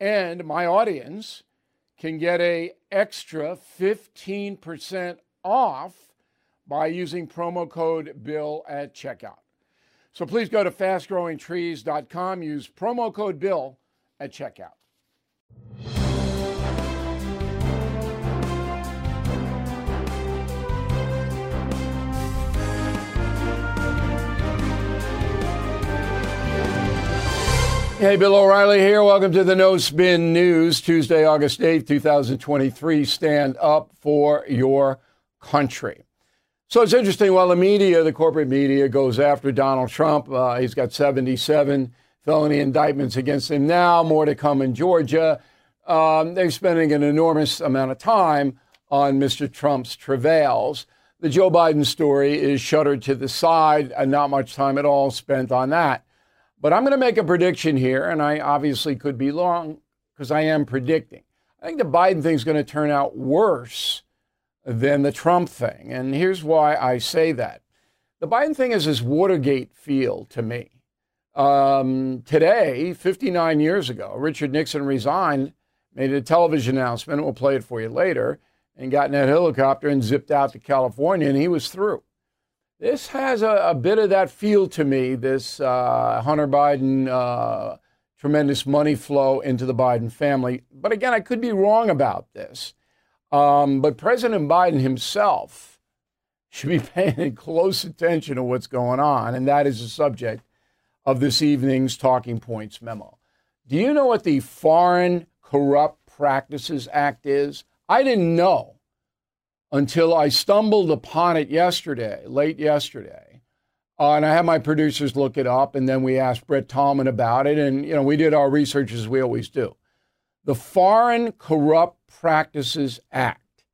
and my audience can get a extra 15% off by using promo code bill at checkout. So please go to fastgrowingtrees.com use promo code bill at checkout Hey, Bill O'Reilly here. Welcome to the No Spin News, Tuesday, August 8th, 2023. Stand up for your country. So it's interesting. While the media, the corporate media, goes after Donald Trump, uh, he's got 77 felony indictments against him now, more to come in Georgia. Um, they're spending an enormous amount of time on Mr. Trump's travails. The Joe Biden story is shuttered to the side, and not much time at all spent on that. But I'm going to make a prediction here, and I obviously could be wrong because I am predicting. I think the Biden thing is going to turn out worse than the Trump thing. And here's why I say that. The Biden thing is this Watergate feel to me. Um, today, 59 years ago, Richard Nixon resigned, made a television announcement, we'll play it for you later, and got in that helicopter and zipped out to California, and he was through. This has a, a, bit of that feel to me, this uh, Hunter Biden uh, tremendous money flow into the Biden family. But again, I could be wrong about this. Um, but President Biden himself should be paying close attention to what's going on, and that is the subject of this evening's Talking Points memo. Do you know what the Foreign Corrupt Practices Act is? I didn't know until I stumbled upon it yesterday, late yesterday. Uh, and I had my producers look it up, and then we asked Brett Tallman about it, and you know we did our research as we always do. The Foreign Corrupt Practices Act.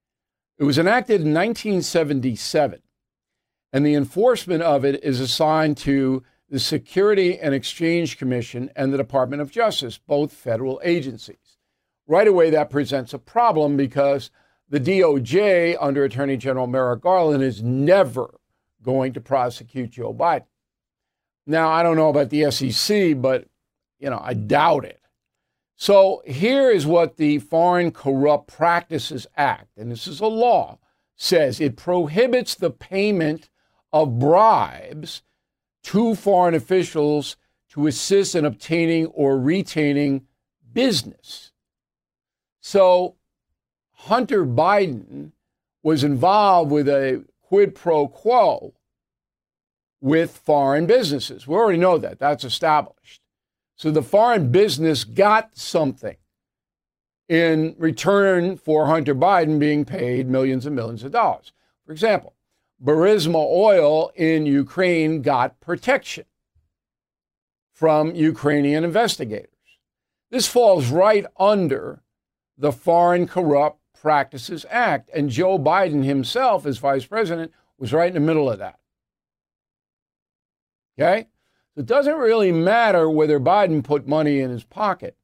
It was enacted in 1977, and the enforcement of it is assigned to the Security and Exchange Commission and the Department of Justice, both federal agencies. Right away, that presents a problem because the DOJ, under Attorney General Merrick Garland, is never going to prosecute Joe Biden. Now, I don't know about the SEC, but you know, I doubt it. So here is what the Foreign Corrupt Practices Act, and this is a law, says it prohibits the payment of bribes to foreign officials to assist in obtaining or retaining business. So Hunter Biden was involved with a quid pro quo with foreign businesses. We already know that. That's established. So the foreign business got something in return for Hunter Biden being paid millions and millions of dollars. For example, Burisma oil in Ukraine got protection from Ukrainian investigators. This falls right under the Foreign Corrupt Practices Act, and Joe Biden himself, as vice president, was right in the middle of that. Okay? So it doesn't really matter whether Biden put money in his pocket.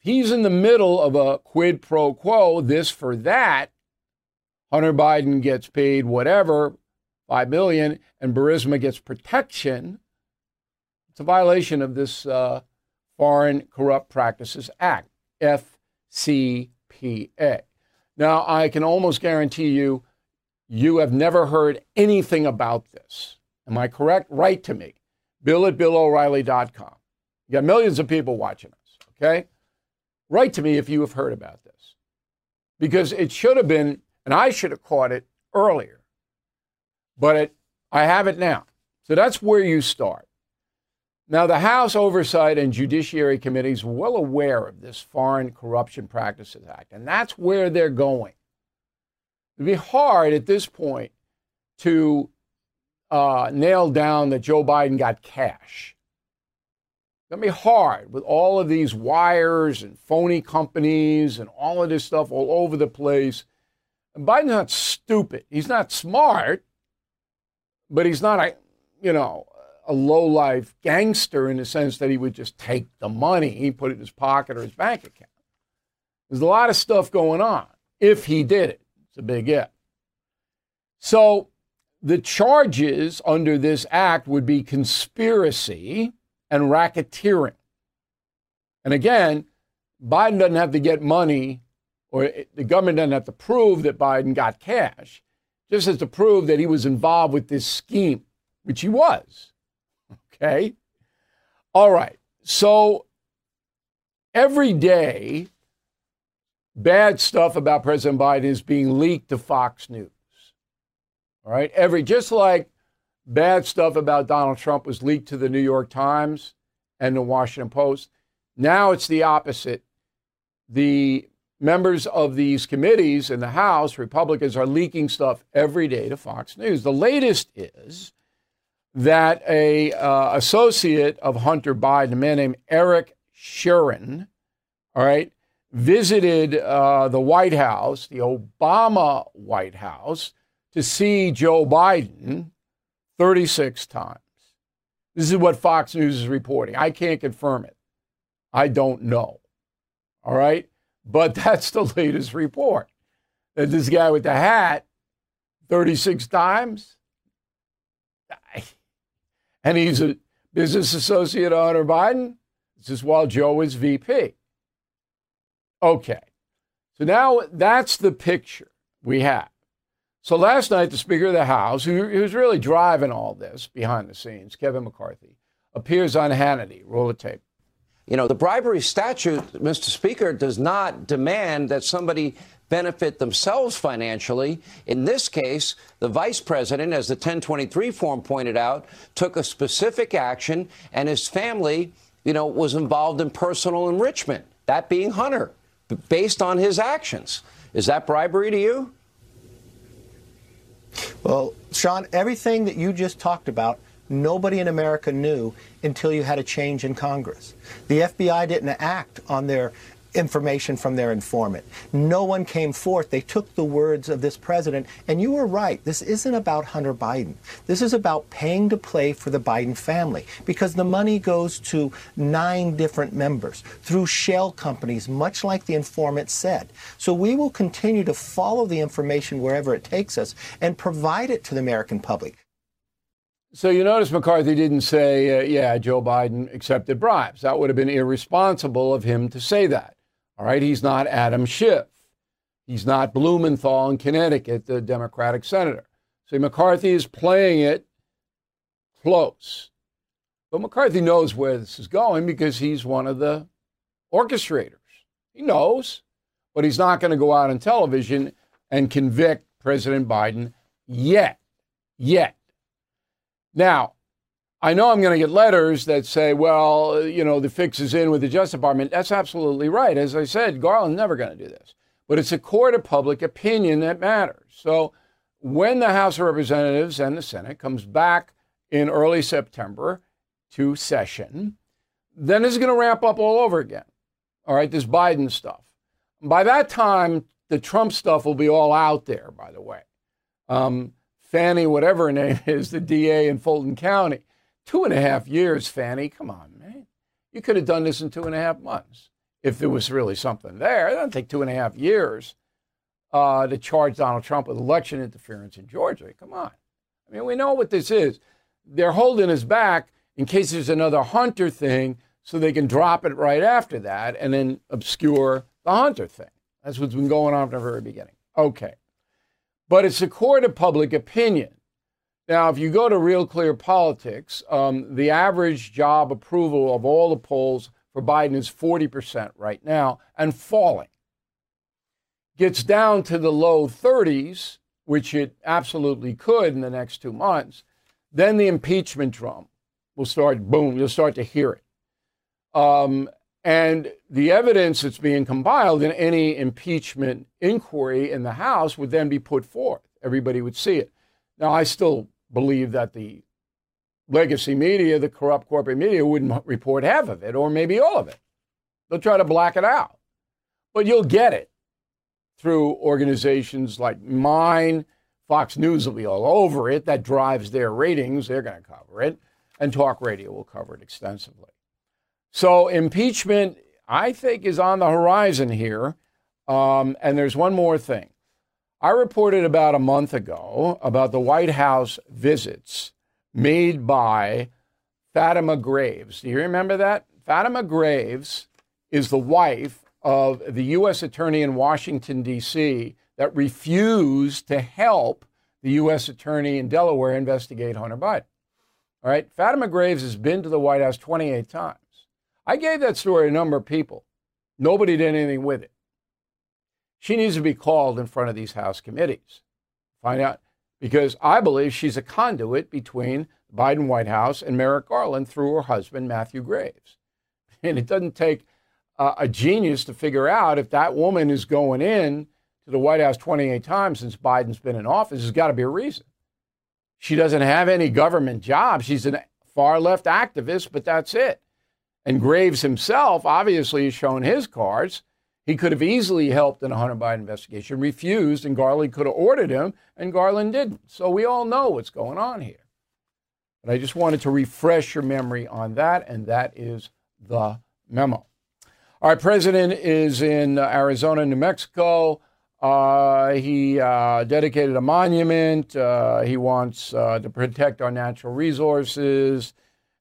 He's in the middle of a quid pro quo, this for that. Hunter Biden gets paid whatever, five billion, and Burisma gets protection. It's a violation of this uh, Foreign Corrupt Practices Act, FCPA. Now, I can almost guarantee you, you have never heard anything about this. Am I correct? Write to me, bill at BillO'Reilly.com. You got millions of people watching us, okay? Write to me if you have heard about this. Because it should have been, and I should have caught it earlier, but it, I have it now. So that's where you start. Now, the House Oversight and Judiciary Committee is well aware of this Foreign Corruption Practices Act, and that's where they're going. It'd be hard at this point to uh, nail down that Joe Biden got cash. It's going to be hard with all of these wires and phony companies and all of this stuff all over the place. And Biden's not stupid. He's not smart, but he's not a, you know, a low life gangster in the sense that he would just take the money, he put it in his pocket or his bank account. There's a lot of stuff going on if he did it. It's a big if. So the charges under this act would be conspiracy and racketeering. And again, Biden doesn't have to get money, or the government doesn't have to prove that Biden got cash, just has to prove that he was involved with this scheme, which he was. Okay. All right. So every day, bad stuff about President Biden is being leaked to Fox News. All right. Every, just like bad stuff about Donald Trump was leaked to the New York Times and the Washington Post. Now it's the opposite. The members of these committees in the House, Republicans, are leaking stuff every day to Fox News. The latest is that a uh, associate of Hunter Biden, a man named Eric Schwerin, all right, visited uh, the White House, the Obama White House, to see Joe Biden 36 times. This is what Fox News is reporting. I can't confirm it. I don't know. All right? But that's the latest report. That this guy with the hat 36 times and he's a business associate of Hunter Biden. This is while Joe is VP. Okay. So now that's the picture we have. So last night, the Speaker of the House, who, who's really driving all this behind the scenes, Kevin McCarthy, appears on Hannity. Roll the tape. You know, the bribery statute, Mr. Speaker, does not demand that somebody benefit themselves financially. In this case, the vice president, as the 1023 form pointed out, took a specific action and his family, you know, was involved in personal enrichment, that being Hunter, based on his actions. Is that bribery to you? Well, Sean, everything that you just talked about nobody in America knew until you had a change in Congress. The FBI didn't act on their information from their informant. No one came forth. They took the words of this president. And you were right. This isn't about Hunter Biden. This is about paying to play for the Biden family because the money goes to nine different members through shell companies, much like the informant said. So we will continue to follow the information wherever it takes us and provide it to the American public. So you notice McCarthy didn't say, uh, yeah, Joe Biden accepted bribes. That would have been irresponsible of him to say that. All right, he's not Adam Schiff. He's not Blumenthal in Connecticut, the Democratic senator. See, McCarthy is playing it close. But McCarthy knows where this is going because he's one of the orchestrators. He knows, but he's not going to go out on television and convict President Biden yet. Yet. Now, I know I'm going to get letters that say, well, you know, the fix is in with the Justice Department. That's absolutely right. As I said, Garland's never going to do this. But it's a court of public opinion that matters. So when the House of Representatives and the Senate comes back in early September to session, then it's going to ramp up all over again. All right, this Biden stuff. By that time, the Trump stuff will be all out there, by the way. Um, Fani, whatever her name is, the DA in Fulton County. Two and a half years, Fani. Come on, man. You could have done this in two and a half months if there was really something there. It doesn't take two and a half years uh, to charge Donald Trump with election interference in Georgia. Come on. I mean, we know what this is. They're holding us back in case there's another Hunter thing so they can drop it right after that and then obscure the Hunter thing. That's what's been going on from the very beginning. Okay. But it's a court of public opinion. Now, if you go to Real Clear Politics, um, the average job approval of all the polls for Biden is 40% right now and falling. Gets down to the low 30s, which it absolutely could in the next two months, then the impeachment drum will start, boom, you'll start to hear it. Um, and the evidence that's being compiled in any impeachment inquiry in the House would then be put forth. Everybody would see it. Now, I still believe that the legacy media, the corrupt corporate media, wouldn't report half of it or maybe all of it. They'll try to black it out. But you'll get it through organizations like mine. Fox News will be all over it. That drives their ratings. They're going to cover it. And talk radio will cover it extensively. So impeachment, I think, is on the horizon here. Um, and there's one more thing. I reported about a month ago about the White House visits made by Fatima Graves. Do you remember that? Fatima Graves is the wife of the U.S. Attorney in Washington, D.C., that refused to help the U.S. Attorney in Delaware investigate Hunter Biden. All right, Fatima Graves has been to the White House 28 times. I gave that story to a number of people. Nobody did anything with it. She needs to be called in front of these House committees. Find out, because I believe she's a conduit between the Biden White House and Merrick Garland through her husband, Matthew Graves. And it doesn't take uh, a genius to figure out if that woman is going in to the White House 28 times since Biden's been in office, there's got to be a reason. She doesn't have any government job. She's a far left activist, but that's it. And Graves himself obviously has shown his cards. He could have easily helped in a Hunter Biden investigation, refused, and Garland could have ordered him, and Garland didn't. So we all know what's going on here. But I just wanted to refresh your memory on that, and that is the memo. Our president is in Arizona, New Mexico. Uh, he uh, dedicated a monument. Uh, he wants uh, to protect our natural resources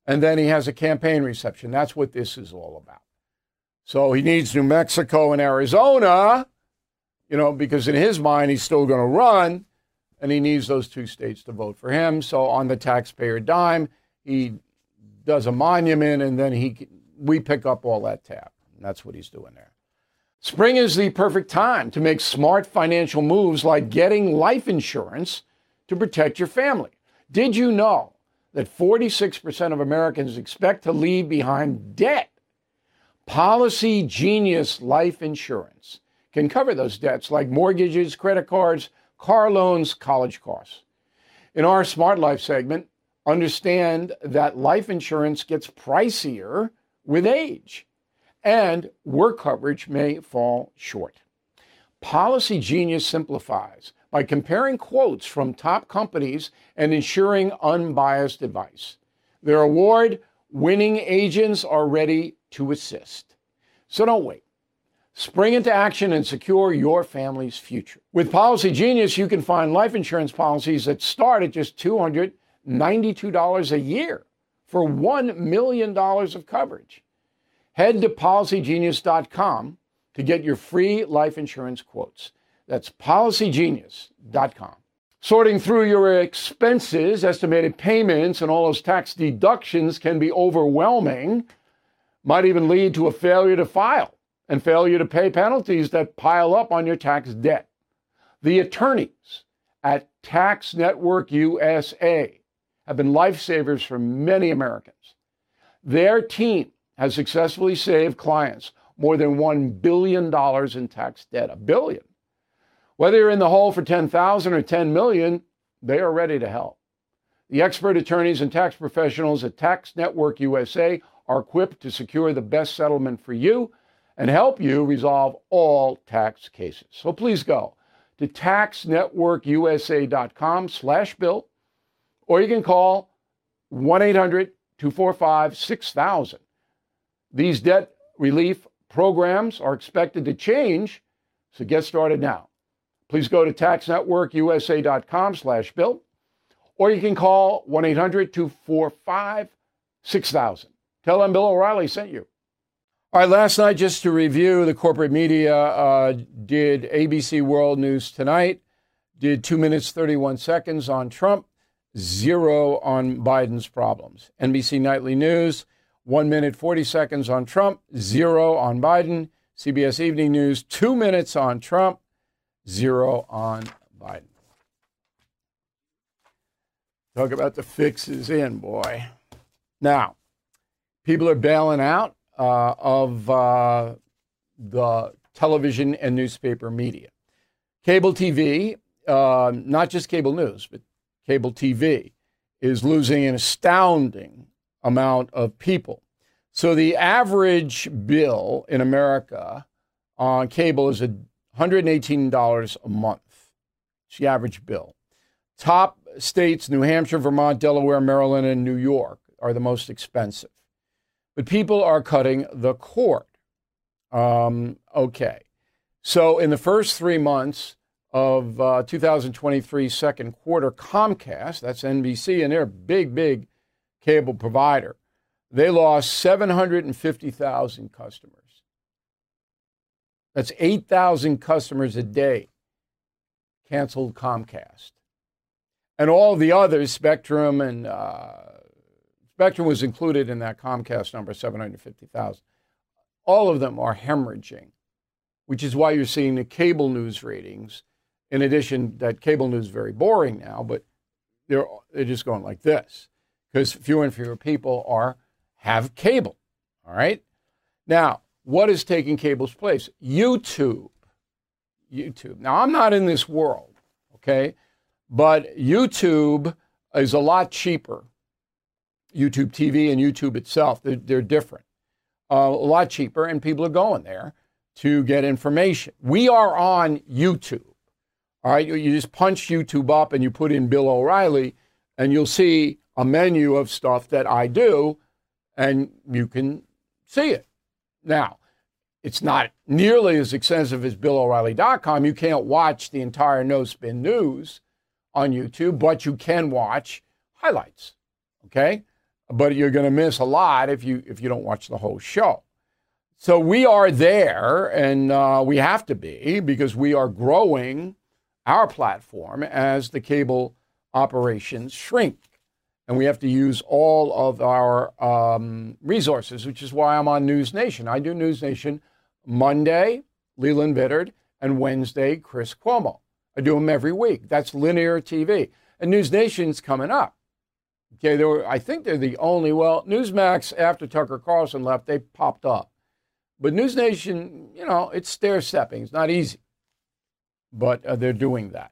and then he has a campaign reception. That's what this is all about. So he needs New Mexico and Arizona, you know, because in his mind he's still going to run, and he needs those two states to vote for him. So on the taxpayer dime, he does a monument, and then he we pick up all that tab. And that's what he's doing there. Spring is the perfect time to make smart financial moves like getting life insurance to protect your family. Did you know that 46% of Americans expect to leave behind debt. Policy Genius Life Insurance can cover those debts like mortgages, credit cards, car loans, college costs. In our Smart Life segment, understand that life insurance gets pricier with age and work coverage may fall short. Policy Genius simplifies by comparing quotes from top companies and ensuring unbiased advice. Their award winning agents are ready to assist. So don't wait. Spring into action and secure your family's future. With Policy Genius, you can find life insurance policies that start at just $292 a year for $1 million of coverage. Head to policygenius.com to get your free life insurance quotes. That's policygenius.com. Sorting through your expenses, estimated payments, and all those tax deductions can be overwhelming, might even lead to a failure to file and failure to pay penalties that pile up on your tax debt. The attorneys at Tax Network USA have been lifesavers for many Americans. Their team has successfully saved clients more than $1 billion in tax debt. A billion. Whether you're in the hole for 10,000 or 10 million, they are ready to help. The expert attorneys and tax professionals at Tax Network USA are equipped to secure the best settlement for you and help you resolve all tax cases. So please go to taxnetworkusa.com slash bill, or you can call 1-800-245-6000. These debt relief programs are expected to change, so get started now. Please go to taxnetworkusa.com slash bill or you can call 1 800 245 6000. Tell them Bill O'Reilly sent you. All right, last night, just to review, the corporate media uh, did ABC World News Tonight, did 2 minutes 31 seconds on Trump, zero on Biden's problems. NBC Nightly News, 1 minute 40 seconds on Trump, zero on Biden. CBS Evening News, 2 minutes on Trump, zero on Biden. Talk about the fixes in, boy. Now, people are bailing out uh, of uh, the television and newspaper media. Cable TV, uh, not just cable news, but cable TV, is losing an astounding amount of people. So the average bill in America on cable is $118 a month. It's the average bill. Top states, New Hampshire, Vermont, Delaware, Maryland, and New York, are the most expensive. But people are cutting the cord. Um, okay. So in the first three months of uh, 2023 second quarter, Comcast, that's NBC, and they're big, big cable provider, they lost 750,000 customers. That's 8,000 customers a day canceled Comcast and all the others, Spectrum and uh, Spectrum was included in that Comcast number, 750,000. All of them are hemorrhaging, which is why you're seeing the cable news ratings. In addition, that cable news is very boring now, but they're, they're just going like this because fewer and fewer people are have cable. All right. Now, what is taking cable's place? YouTube. YouTube. Now, I'm not in this world, okay? But YouTube is a lot cheaper. YouTube TV and YouTube itself, they're, they're different. Uh, a lot cheaper, and people are going there to get information. We are on YouTube. All right, you, you just punch YouTube up and you put in Bill O'Reilly, and you'll see a menu of stuff that I do, and you can see it. Now, it's not nearly as extensive as BillO'Reilly.com. You can't watch the entire No Spin News on YouTube, but you can watch highlights. Okay? But you're going to miss a lot if you if you don't watch the whole show. So we are there, and uh, we have to be because we are growing our platform as the cable operations shrink, and we have to use all of our um, resources, which is why I'm on News Nation. I do News Nation Monday, Leland Vittert, and Wednesday, Chris Cuomo. I do them every week. That's linear TV. And News Nation's coming up. Okay, they were, I think they're the only, well, Newsmax, after Tucker Carlson left, they popped up. But News Nation, you know, it's stair stepping. It's not easy. But uh, they're doing that.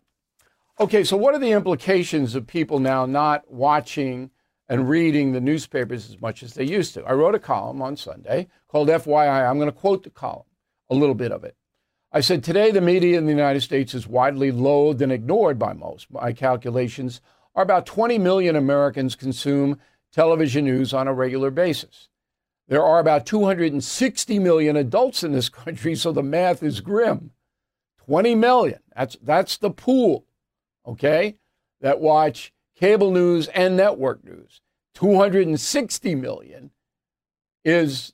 Okay, so what are the implications of people now not watching and reading the newspapers as much as they used to? I wrote a column on Sunday called FYI. I'm going to quote the column, a little bit of it. I said, today the media in the United States is widely loathed and ignored by most. My calculations are about 20 million Americans consume television news on a regular basis. There are about 260 million adults in this country, so the math is grim. 20 million. That's, that's the pool, okay, that watch cable news and network news. 260 million is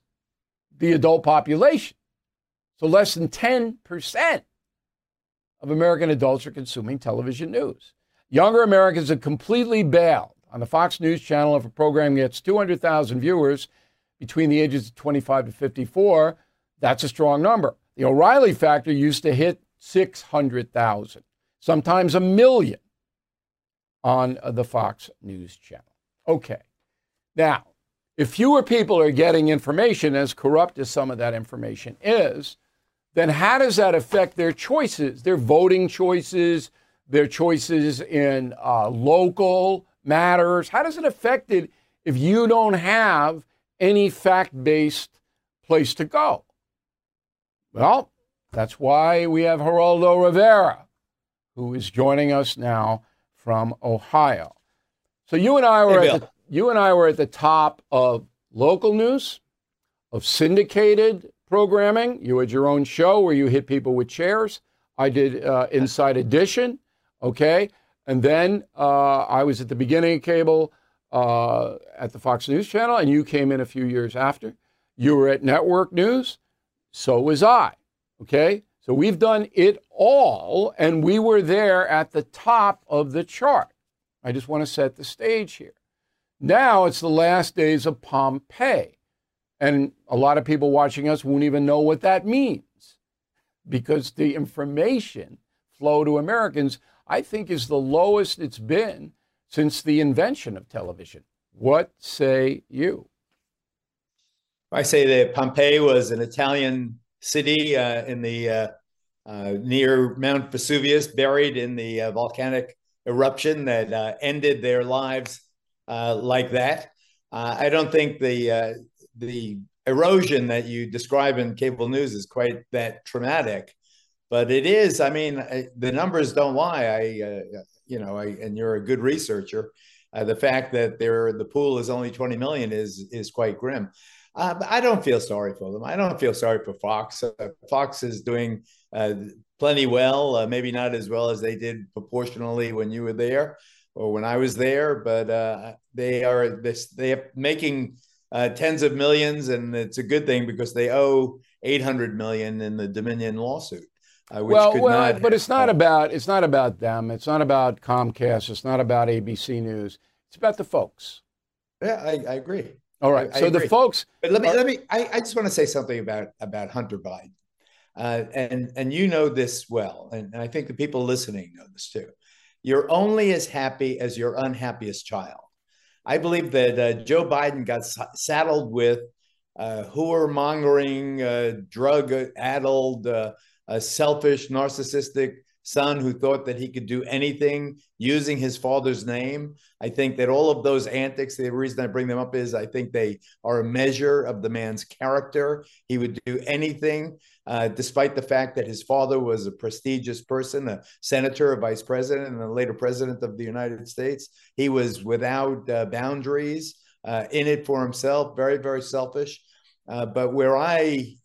the adult population. So less than 10% of American adults are consuming television news. Younger Americans have completely bailed on the Fox News channel if a program gets 200,000 viewers between the ages of 25 to 54. That's a strong number. The O'Reilly factor used to hit 600,000, sometimes a million on uh, the Fox News channel. Okay. Now, if fewer people are getting information, as corrupt as some of that information is, then how does that affect their choices, their voting choices, their choices in uh, local matters? How does it affect it if you don't have any fact based place to go? Well, that's why we have Geraldo Rivera, who is joining us now from Ohio. So you and I were hey, at the, you and I were at the top of local news, of syndicated programming. You had your own show where you hit people with chairs. I did uh, Inside Edition, okay, and then uh, I was at the beginning of cable uh, at the Fox News Channel, and you came in a few years after. You were at Network News, so was I, okay. So we've done it all, and we were there at the top of the chart. I just want to set the stage here. Now it's the last days of Pompeii. And a lot of people watching us won't even know what that means because the information flow to Americans, I think, is the lowest it's been since the invention of television. What say you? I say that Pompeii was an Italian city uh, in the uh, uh, near Mount Vesuvius, buried in the uh, volcanic eruption that uh, ended their lives uh, like that. I don't think the the erosion that you describe in cable news is quite that traumatic, but it is. I mean, the numbers don't lie. I, you know, I, and you're a good researcher. the fact that there the pool is only 20 million is is quite grim. Uh, I don't feel sorry for them. I don't feel sorry for Fox. Uh, Fox is doing uh, plenty well, uh, maybe not as well as they did proportionally when you were there or when I was there, but uh, they are this, they are making uh, tens of millions, and it's a good thing because they owe 800 million in the Dominion lawsuit. Well, well, but it's not about it's not about them. It's not about Comcast. It's not about ABC News. It's about the folks. Yeah, I, I agree. All right. I, so I the folks. But let me are, let me. I, I just want to say something about about Hunter Biden, uh, and and you know this well, and, and I think the people listening know this too. You're only as happy as your unhappiest child. I believe that uh, Joe Biden got saddled with uh, whore-mongering, uh, drug-addled, uh, selfish, narcissistic son who thought that he could do anything using his father's name. I think that all of those antics, the reason I bring them up is I think they are a measure of the man's character. He would do anything, uh, despite the fact that his father was a prestigious person, a senator, a vice president, and a later president of the United States. He was without uh, boundaries, uh, in it for himself, very, very selfish. Uh, but where I,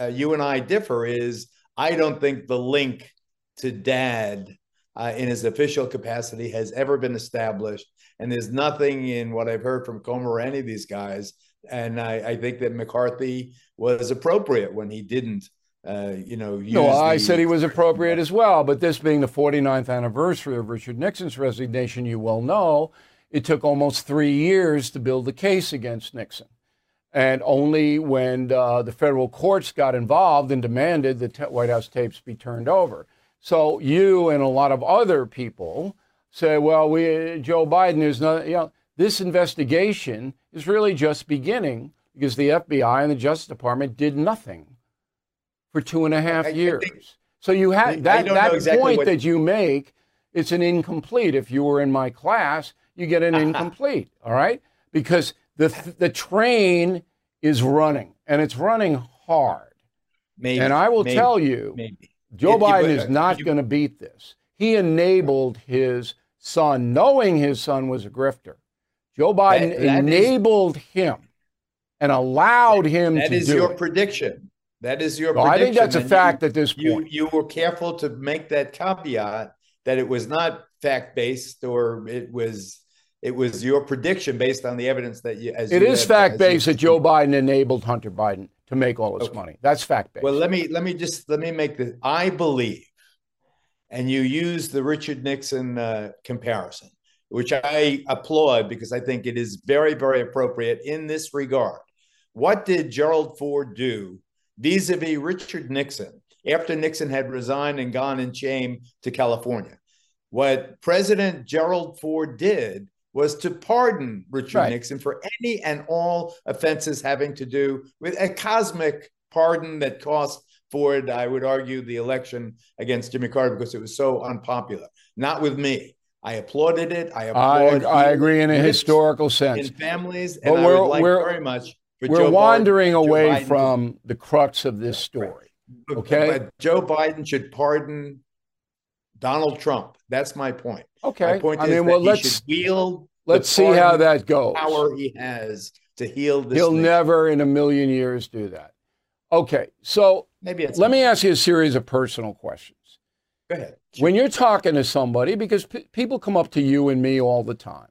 uh, you and I differ is I don't think the link to dad uh, in his official capacity has ever been established. And there's nothing in what I've heard from Comer or any of these guys. And I, I think that McCarthy was appropriate when he didn't, uh, you know. no, I said he was appropriate as well. But this being the 49th anniversary of Richard Nixon's resignation, you well know, it took almost three years to build the case against Nixon. And only when uh, the federal courts got involved and demanded the t- White House tapes be turned over. So you and a lot of other people say, well, we, Joe Biden is not, you know, this investigation is really just beginning because the FBI and the Justice Department did nothing for two and a half I, years. I think, so you have that, that exactly point what... that you make, it's an incomplete. If you were in my class, you get an incomplete, all right? Because the, the train is running and it's running hard. Maybe, and I will maybe, tell you, maybe Joe Biden is not going to beat this. He enabled his son, knowing his son was a grifter. Joe Biden that, that enabled is, him and allowed him that is your prediction. That is your prediction. I think that's a fact you, at this point. You, you were careful to make that caveat that it was not fact based or it was it was your prediction based on the evidence that you as it you is fact based that Joe Biden enabled Hunter Biden to make all this okay. money. That's fact based. Well, let me let me just let me make this. I believe, and you use the Richard Nixon uh, comparison, which I applaud because I think it is very very appropriate in this regard. What did Gerald Ford do vis-a-vis Richard Nixon after Nixon had resigned and gone in shame to California? What President Gerald Ford did was to pardon Richard right. Nixon for any and all offenses having to do with a cosmic pardon that cost Ford, I would argue, the election against Jimmy Carter because it was so unpopular. Not with me. I applauded it. I applaud. I, I agree in a historical sense. In families, and but we're, I would like we're, very much. we're Joe wandering Biden, away from the crux of this story. Okay, but Joe Biden should pardon Donald Trump. That's my point. Okay, my point I is mean, well, let's wield. Let's see how that goes. Power he has to heal this. He'll never in a million years do that. Okay, so maybe let me ask you a series of personal questions. Go ahead. When you're talking to somebody, because p- people come up to you and me all the time,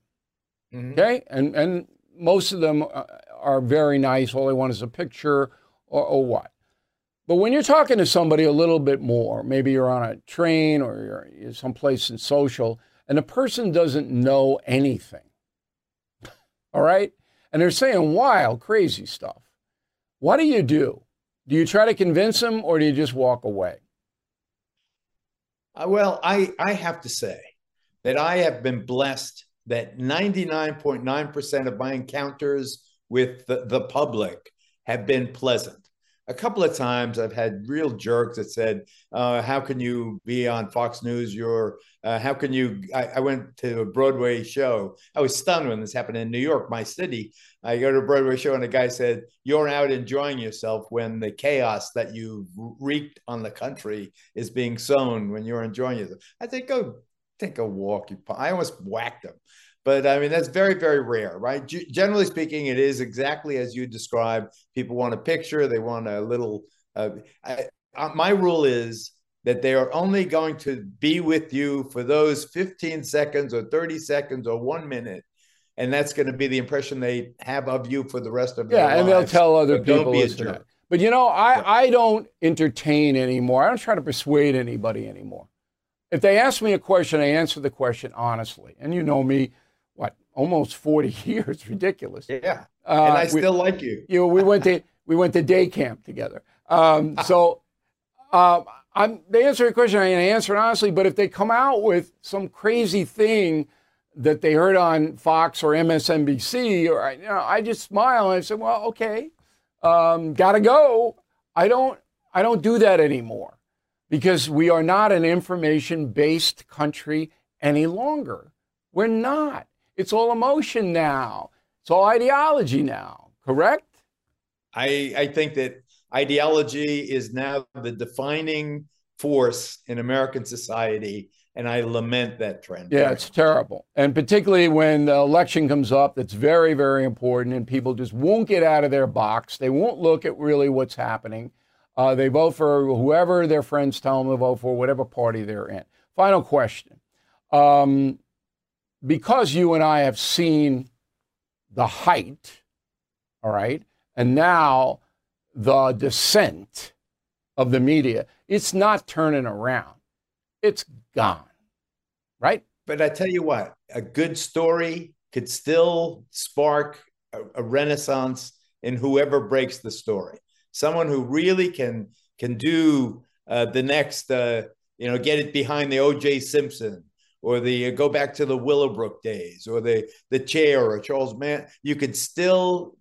mm-hmm. okay, and and most of them uh, are very nice. All they want is a picture or, or what. But when you're talking to somebody a little bit more, maybe you're on a train or you're someplace in social, and the person doesn't know anything. All right? And they're saying wild, crazy stuff. What do you do? Do you try to convince them or do you just walk away? Uh, well, I, I have to say that I have been blessed that 99.9% of my encounters with the, the public have been pleasant a couple of times I've had real jerks that said, uh, "How can you be on Fox News? You're uh, how can you?" I, I, went to a Broadway show. I was stunned when this happened in New York, my city. I go to a Broadway show, and a guy said, "You're out enjoying yourself when the chaos that you wreaked on the country is being sown when you're enjoying yourself." I think, "Go take a walk." I almost whacked him. But I mean, that's very, very rare, right? G- generally speaking, it is exactly as you described. People want a picture, they want a little. Uh, I, uh, my rule is that they are only going to be with you for those 15 seconds or 30 seconds or one minute. And that's going to be the impression they have of you for the rest of yeah, their Yeah, and they'll tell other people. Don't But you know, I, I don't entertain anymore. I don't try to persuade anybody anymore. If they ask me a question, I answer the question honestly. And you know me, almost 40 years. Ridiculous. Yeah. Uh, and I still we, like you. You know, we went to we went to day camp together. Um, so uh, I'm they answer your question, I answer it honestly. But if they come out with some crazy thing that they heard on Fox or MSNBC, or you know, I just smile and I say, well, okay, um, gotta go. I don't I don't do that anymore because we are not an information based country any longer. We're not. It's all emotion now. It's all ideology now, correct? I, I think that ideology is now the defining force in American society. And I lament that trend. Yeah, it's terrible. And particularly when the election comes up, that's very, very important. And people just won't get out of their box. They won't look at really what's happening. Uh, they vote for whoever their friends tell them to vote for, whatever party they're in. Final question. Um, because you and I have seen the height, all right, and now the descent of the media, it's not turning around. It's gone, right? But I tell you what, a good story could still spark a, a renaissance in whoever breaks the story. Someone who really can can do uh, the next, uh, you know, get it behind the O.J. Simpson or the uh, go back to the Willowbrook days or the the chair or Charles Mann, you could still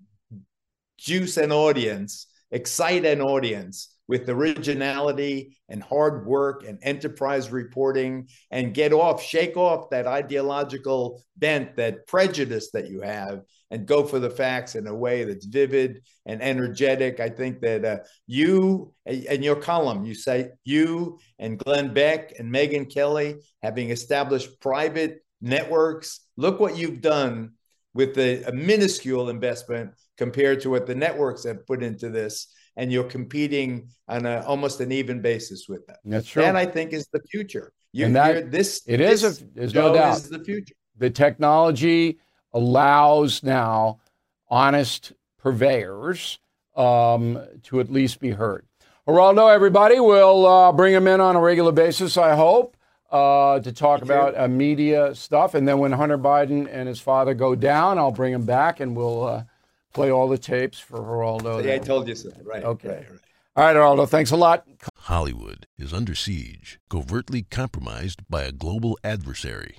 juice an audience, excite an audience with originality and hard work and enterprise reporting and get off, shake off that ideological bent, that prejudice that you have, and go for the facts in a way that's vivid and energetic. I think that uh, you and your column, you say you and Glenn Beck and Megyn Kelly having established private networks. Look what you've done with the, a minuscule investment compared to what the networks have put into this and you're competing on a, almost an even basis with them. That's true. That I think is the future. You, and that, this it is. This a, there's no doubt. Is the future. The technology allows now honest purveyors um, to at least be heard. Geraldo, everybody, we'll uh, bring him in on a regular basis, I hope, uh, to talk Thank about uh, media stuff. And then when Hunter Biden and his father go down, I'll bring him back and we'll uh, play all the tapes for Geraldo. Yeah, I told you so. Right. Okay. Right, right. All right, Geraldo. Thanks a lot. Hollywood is under siege, covertly compromised by a global adversary.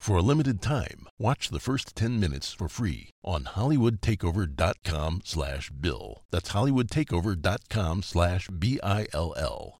For a limited time, watch the first 10 minutes for free on hollywoodtakeover.com slash bill. That's hollywoodtakeover.com slash B-I-L-L.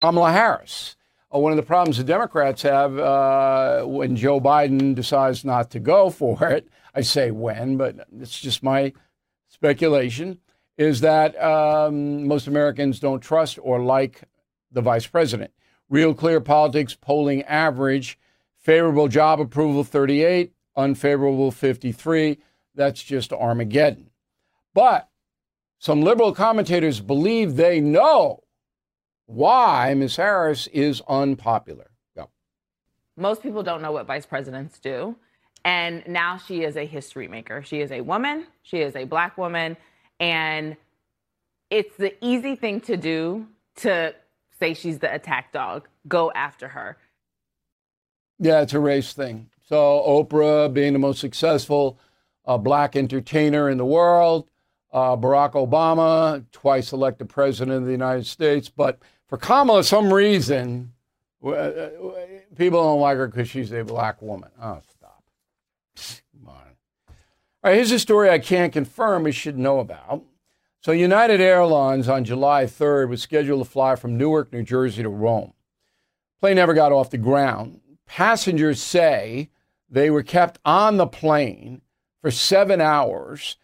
Kamala Harris. Uh, one of the problems the Democrats have uh, when Joe Biden decides not to go for it, I say when, but it's just my speculation, is that um, most Americans don't trust or like the vice president. Real Clear Politics polling average favorable job approval 38, unfavorable 53. That's just Armageddon. But some liberal commentators believe they know why Ms. Harris is unpopular. Go. Most people don't know what vice presidents do. And now she is a history maker. She is a woman, she is a black woman, and it's the easy thing to do to say she's the attack dog, go after her. Yeah, it's a race thing. So, Oprah being the most successful uh, black entertainer in the world, uh, Barack Obama, twice elected president of the United States. But for Kamala, some reason, uh, people don't like her because she's a black woman. Oh, stop. Come on. All right, here's a story I can't confirm, but should know about. So, United Airlines on July 3rd was scheduled to fly from Newark, New Jersey to Rome. Plane never got off the ground. Passengers say they were kept on the plane for seven hours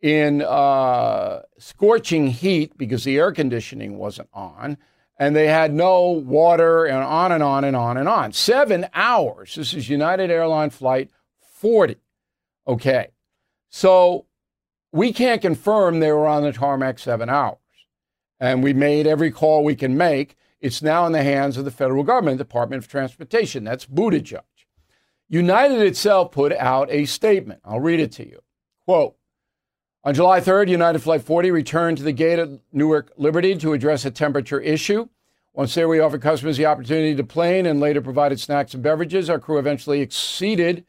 in uh, scorching heat because the air conditioning wasn't on, and they had no water, and on and on and on and on. Seven hours. This is United Airline Flight 40. Okay. So we can't confirm they were on the tarmac seven hours. And we made every call we can make. It's now in the hands of the federal government, Department of Transportation. That's Buttigieg. United itself put out a statement. I'll read it to you. Quote On July 3rd, United Flight 40 returned to the gate at Newark Liberty to address a temperature issue. Once there, we offered customers the opportunity to plane and later provided snacks and beverages. Our crew eventually exceeded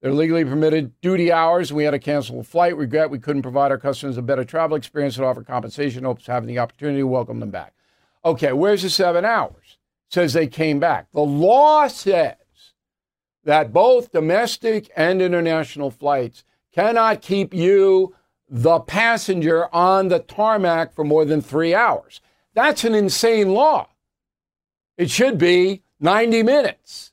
their legally permitted duty hours. We had to cancel a flight. Regret we couldn't provide our customers a better travel experience and offer compensation. Hopes having the opportunity to welcome them back. Okay, where's the seven hours? says they came back. The law says that both domestic and international flights cannot keep you, the passenger, on the tarmac for more than three hours. That's an insane law. It should be 90 minutes.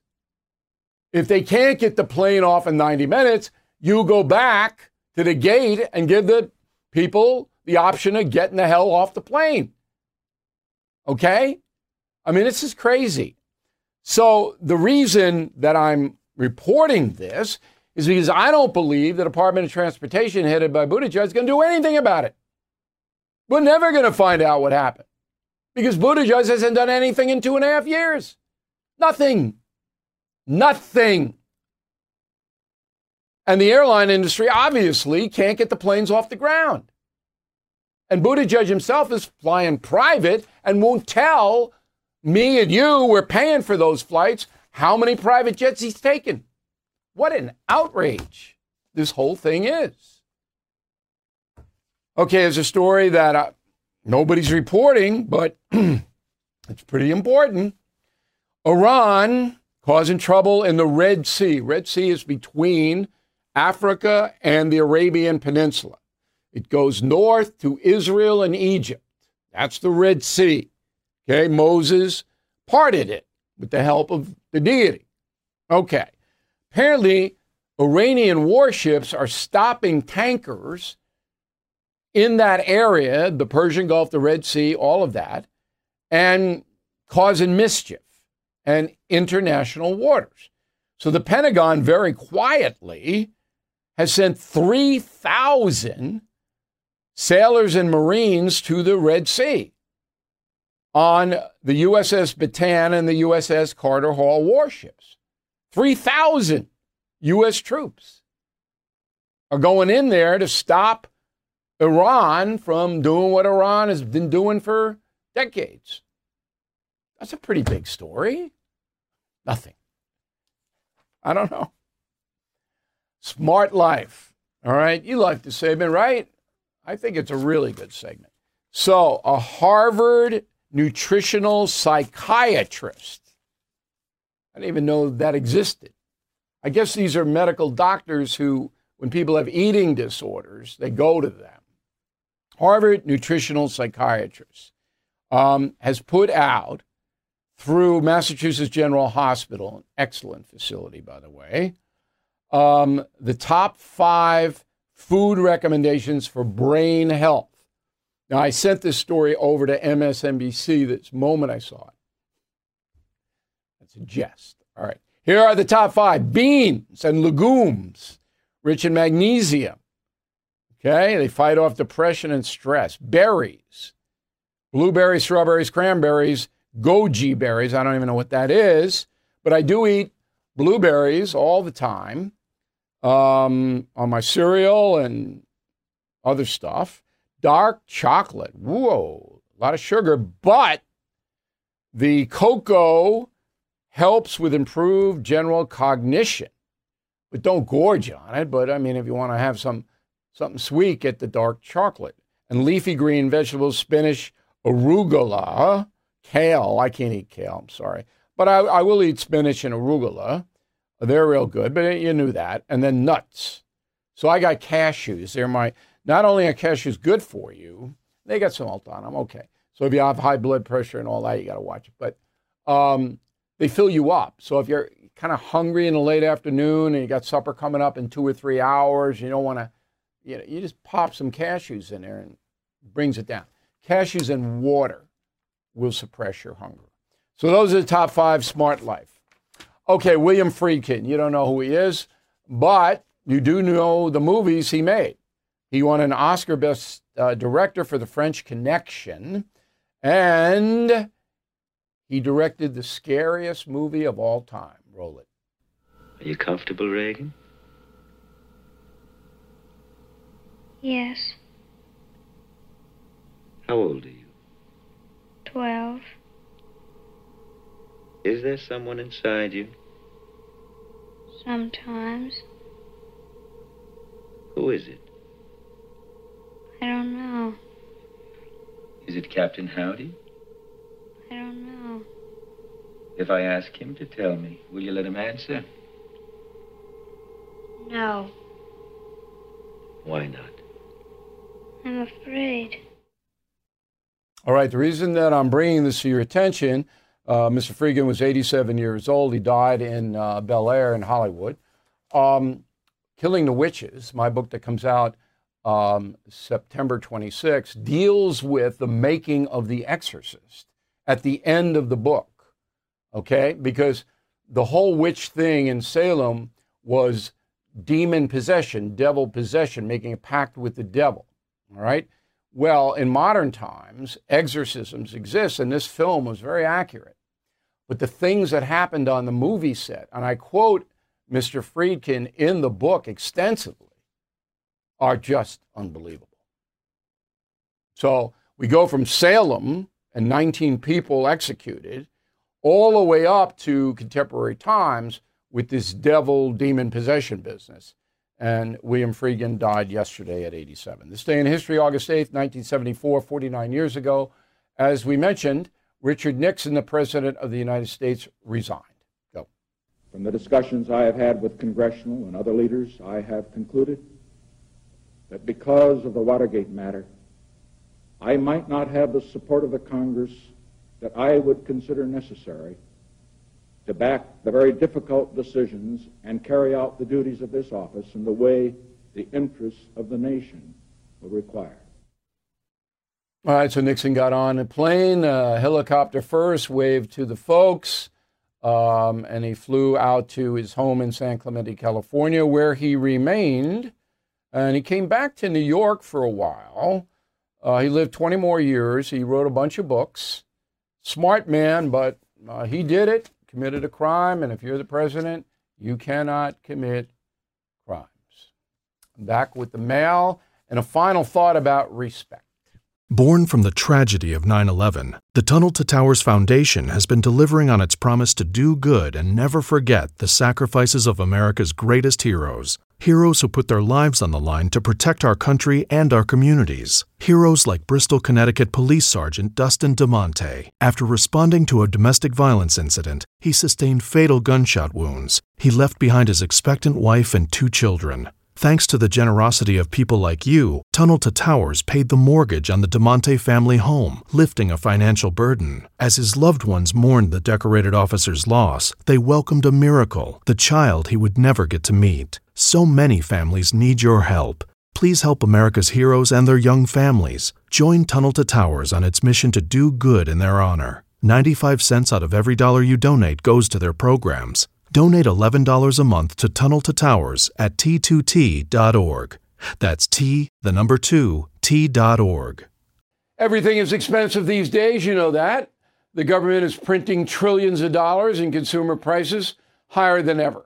If they can't get the plane off in 90 minutes, you go back to the gate and give the people the option of getting the hell off the plane. Okay? I mean, this is crazy. So the reason that I'm reporting this is because I don't believe the Department of Transportation, headed by Buttigieg, is going to do anything about it. We're never going to find out what happened because Buttigieg hasn't done anything in two and a half years. Nothing. Nothing. And the airline industry obviously can't get the planes off the ground. And Buttigieg himself is flying private and won't tell me and you, we're paying for those flights, how many private jets he's taken. What an outrage this whole thing is. Okay, there's a story that uh, nobody's reporting, but it's pretty important. Iran causing trouble in the Red Sea. Red Sea is between Africa and the Arabian Peninsula. It goes north to Israel and Egypt. That's the Red Sea. Okay, Moses parted it with the help of the deity. Okay. Apparently, Iranian warships are stopping tankers in that area, the Persian Gulf, the Red Sea, all of that, and causing mischief and international waters. So the Pentagon very quietly has sent 3,000 sailors and Marines to the Red Sea on the USS Bataan and the USS Carter Hall warships. 3,000 U.S. troops are going in there to stop Iran from doing what Iran has been doing for decades. That's a pretty big story. Nothing. I don't know. Smart life. All right. You like the segment, right? I think it's a really good segment. So, a Harvard nutritional psychiatrist. I didn't even know that existed. I guess these are medical doctors who, when people have eating disorders, they go to them. Harvard nutritional psychiatrist um, has put out through Massachusetts General Hospital, an excellent facility, by the way, um, the top five food recommendations for brain health. Now, I sent this story over to MSNBC this moment I saw it. Jest. All right. Here are the top five beans and legumes, rich in magnesium. Okay. They fight off depression and stress. Berries, blueberries, strawberries, cranberries, goji berries. I don't even know what that is, but I do eat blueberries all the time um, on my cereal and other stuff. Dark chocolate. Whoa, a lot of sugar, but the cocoa helps with improved general cognition. But don't gorge on it. But I mean, if you want to have some something sweet, get the dark chocolate. And leafy green vegetables, spinach, arugula, kale. I can't eat kale, I'm sorry. But I, I will eat spinach and arugula. They're real good, but you knew that. And then nuts. So I got cashews. They're my not only are cashews good for you, they got some salt on them. Okay. So if you have high blood pressure and all that, you got to watch it. But um, they fill you up. So if you're kind of hungry in the late afternoon and you got supper coming up in two or three hours, you don't want to, you know, you just pop some cashews in there and brings it down. Cashews and water will suppress your hunger. So those are the top five smart life. Okay, William Friedkin. You don't know who he is, but you do know the movies he made. He won an Oscar Best uh, Director for The French Connection, and he directed the scariest movie of all time. Roll it. Are you comfortable, Regan? Yes. How old are you? Twelve. Is there someone inside you? Sometimes. Who is it? I don't know. Is it Captain Howdy? If I ask him to tell me, will you let him answer? No. Why not? I'm afraid. All right, the reason that I'm bringing this to your attention, uh, Mr. Friedkin was 87 years old. He died in uh, Bel Air in Hollywood. Um, Killing the Witches, my book that comes out um, September 26, deals with the making of The Exorcist at the end of the book. Okay? Because the whole witch thing in Salem was demon possession, devil possession, making a pact with the devil. All right? Well, in modern times, exorcisms exist, and this film was very accurate. But the things that happened on the movie set, and I quote Mr. Friedkin in the book extensively, are just unbelievable. So we go from Salem and 19 people executed all the way up to contemporary times with this devil demon possession business. And William Friedkin died yesterday at 87. This day in history, August 8th, 1974, 49 years ago. As we mentioned, Richard Nixon, the President of the United States, resigned. Go. From the discussions I have had with congressional and other leaders, I have concluded that because of the Watergate matter, I might not have the support of the Congress that I would consider necessary to back the very difficult decisions and carry out the duties of this office in the way the interests of the nation will require. All right, so Nixon got on a plane, a helicopter first, waved to the folks, um, and he flew out to his home in San Clemente, California, where he remained. And he came back to New York for a while. Uh, he lived 20 more years. He wrote a bunch of books. Smart man, but uh, he did it, committed a crime, and if you're the president, you cannot commit crimes. Back with the mail, and a final thought about respect. Born from the tragedy of 9 11, the Tunnel to Towers Foundation has been delivering on its promise to do good and never forget the sacrifices of America's greatest heroes. Heroes who put their lives on the line to protect our country and our communities. Heroes like Bristol, Connecticut Police Sergeant Dustin DeMonte. After responding to a domestic violence incident, he sustained fatal gunshot wounds. He left behind his expectant wife and two children. Thanks to the generosity of people like you, Tunnel to Towers paid the mortgage on the DeMonte family home, lifting a financial burden. As his loved ones mourned the decorated officer's loss, they welcomed a miracle, the child he would never get to meet. So many families need your help. Please help America's heroes and their young families. Join Tunnel to Towers on its mission to do good in their honor. 95 cents out of every dollar you donate goes to their programs. Donate $11 a month to Tunnel to Towers at t2t.org. That's T, the number 2, T.org. Everything is expensive these days, you know that. The government is printing trillions of dollars and consumer prices higher than ever.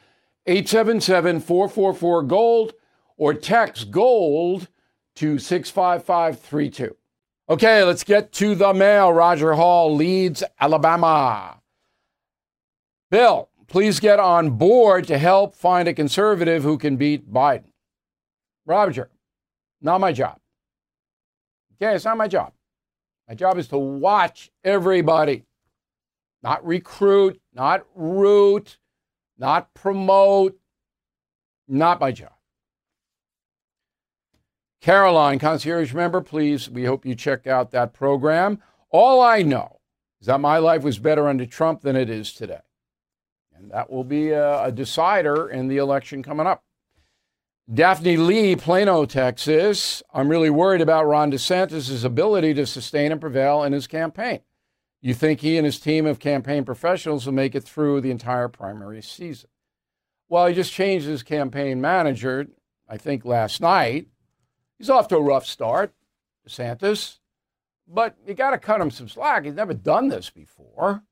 877 444 GOLD, or text GOLD to 65532. Okay, let's get to the mail. Roger Hall Leeds, Alabama. Bill, please get on board to help find a conservative who can beat Biden. Roger, not my job. Okay, it's not my job. My job is to watch everybody, not recruit, not root, not promote. Not my job. Caroline, concierge member, please, we hope you check out that program. All I know is that my life was better under Trump than it is today. And that will be a, a decider in the election coming up. Daphne Lee, Plano, Texas. I'm really worried about Ron DeSantis' ability to sustain and prevail in his campaign. You think he and his team of campaign professionals will make it through the entire primary season? Well, he just changed his campaign manager, I think, last night. He's off to a rough start, DeSantis, but you got to cut him some slack. He's never done this before.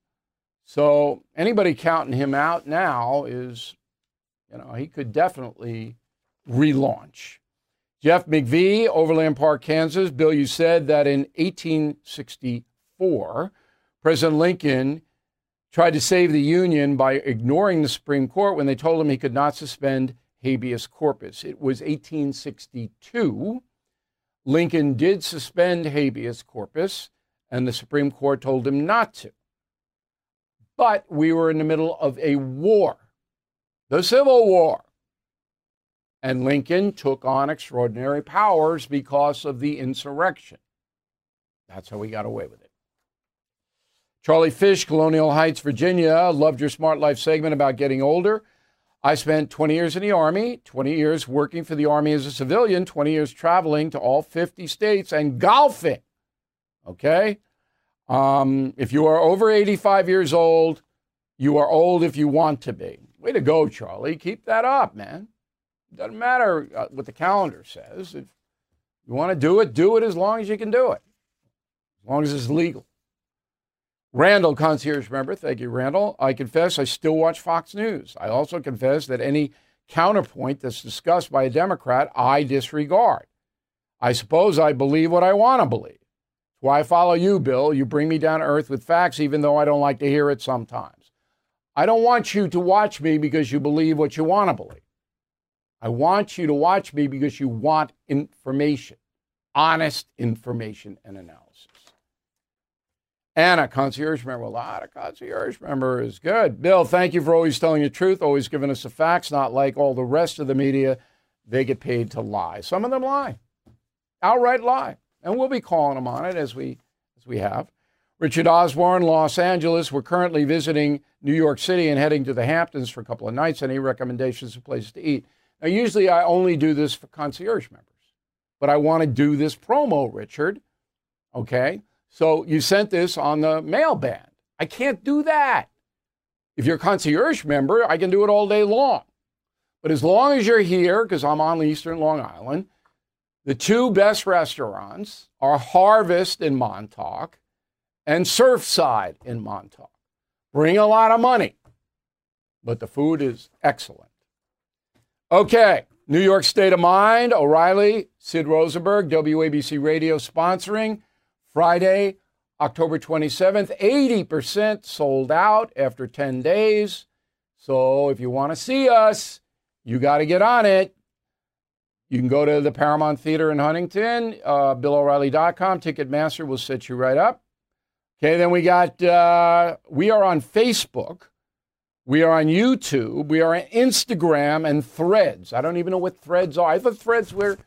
So anybody counting him out now is, you know, he could definitely relaunch. Jeff McVee, Overland Park, Kansas. Bill, you said that in 1864, President Lincoln tried to save the Union by ignoring the Supreme Court when they told him he could not suspend habeas corpus. It was 1862. Lincoln did suspend habeas corpus and the Supreme Court told him not to. But we were in the middle of a war, the Civil War. And Lincoln took on extraordinary powers because of the insurrection. That's how we got away with it. Charlie Fish, Colonial Heights, Virginia. Loved your Smart Life segment about getting older. I spent 20 years in the Army, 20 years working for the Army as a civilian, 20 years traveling to all 50 states and golfing. Okay? Um, if you are over 85 years old, you are old if you want to be. Way to go, Charlie. Keep that up, man. Doesn't matter uh, what the calendar says. If you want to do it, do it as long as you can do it, as long as it's legal. Randall, concierge member, thank you, Randall. I confess I still watch Fox News. I also confess that any counterpoint that's discussed by a Democrat, I disregard. I suppose I believe what I want to believe. That's why I follow you, Bill. You bring me down to earth with facts, even though I don't like to hear it sometimes. I don't want you to watch me because you believe what you want to believe. I want you to watch me because you want information, honest information and analysis. Anna, concierge member. A lot of concierge member is good. Bill, thank you for always telling the truth, always giving us the facts, not like all the rest of the media. They get paid to lie. Some of them lie, outright lie. And we'll be calling them on it as we as we have. Richard Osborne, Los Angeles. We're currently visiting New York City and heading to the Hamptons for a couple of nights. Any recommendations of places to eat? Now, usually I only do this for concierge members, but I want to do this promo, Richard. Okay. So you sent this on the mail band. I can't do that. If you're a concierge member, I can do it all day long. But as long as you're here, because I'm on Eastern Long Island, the two best restaurants are Harvest in Montauk and Surfside in Montauk. Bring a lot of money, but the food is excellent. Okay, New York State of Mind, O'Reilly, Sid Rosenberg, WABC Radio sponsoring. Friday, October 27th, 80% sold out after 10 days. So if you want to see us, you got to get on it. You can go to the Paramount Theater in Huntington, uh, BillO'Reilly.com. Ticketmaster will set you right up. Okay, then we got, uh, we are on Facebook. We are on YouTube. We are on Instagram and Threads. I don't even know what Threads are. I thought Threads were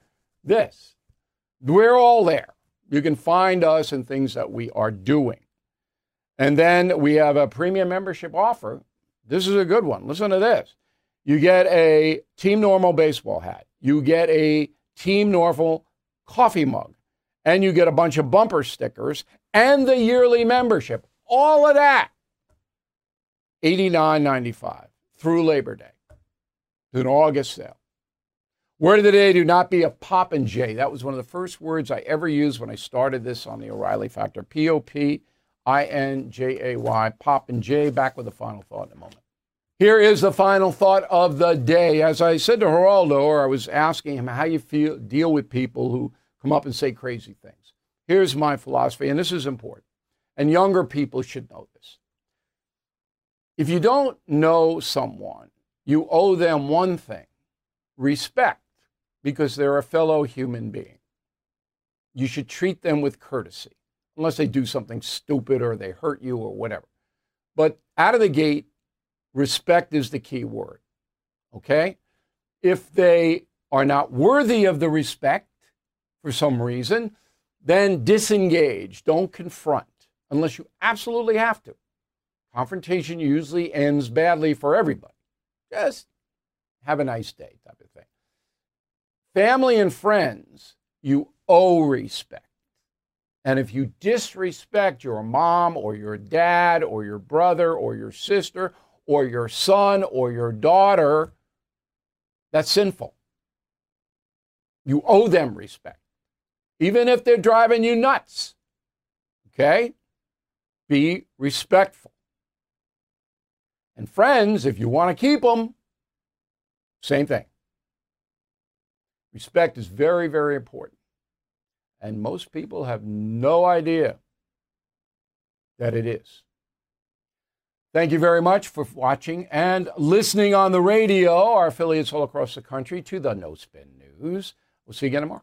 this. We're all there. You can find us and things that we are doing. And then we have a premium membership offer. This is a good one. Listen to this. You get a Team Normal baseball hat. You get a Team Normal coffee mug. And you get a bunch of bumper stickers and the yearly membership. All of that. $89.95 through Labor Day. An August sale. Word of the day do not be a pop and J. That was one of the first words I ever used when I started this on the O'Reilly Factor. P O P I N J A Y. Pop and J. Back with the final thought in a moment. Here is the final thought of the day. As I said to Geraldo, or I was asking him how you feel deal with people who come up and say crazy things. Here's my philosophy, and this is important. And younger people should know this. If you don't know someone, you owe them one thing respect because they're a fellow human being. You should treat them with courtesy, unless they do something stupid or they hurt you or whatever. But out of the gate, respect is the key word. Okay? If they are not worthy of the respect for some reason, then disengage. Don't confront unless you absolutely have to. Confrontation usually ends badly for everybody. Just have a nice day type of thing. Family and friends, you owe respect. And if you disrespect your mom or your dad or your brother or your sister or your son or your daughter, that's sinful. You owe them respect, even if they're driving you nuts. Okay? Be respectful. And friends, if you want to keep them, same thing. Respect is very, very important. And most people have no idea that it is. Thank you very much for watching and listening on the radio, our affiliates all across the country, to the No Spin News. We'll see you again tomorrow.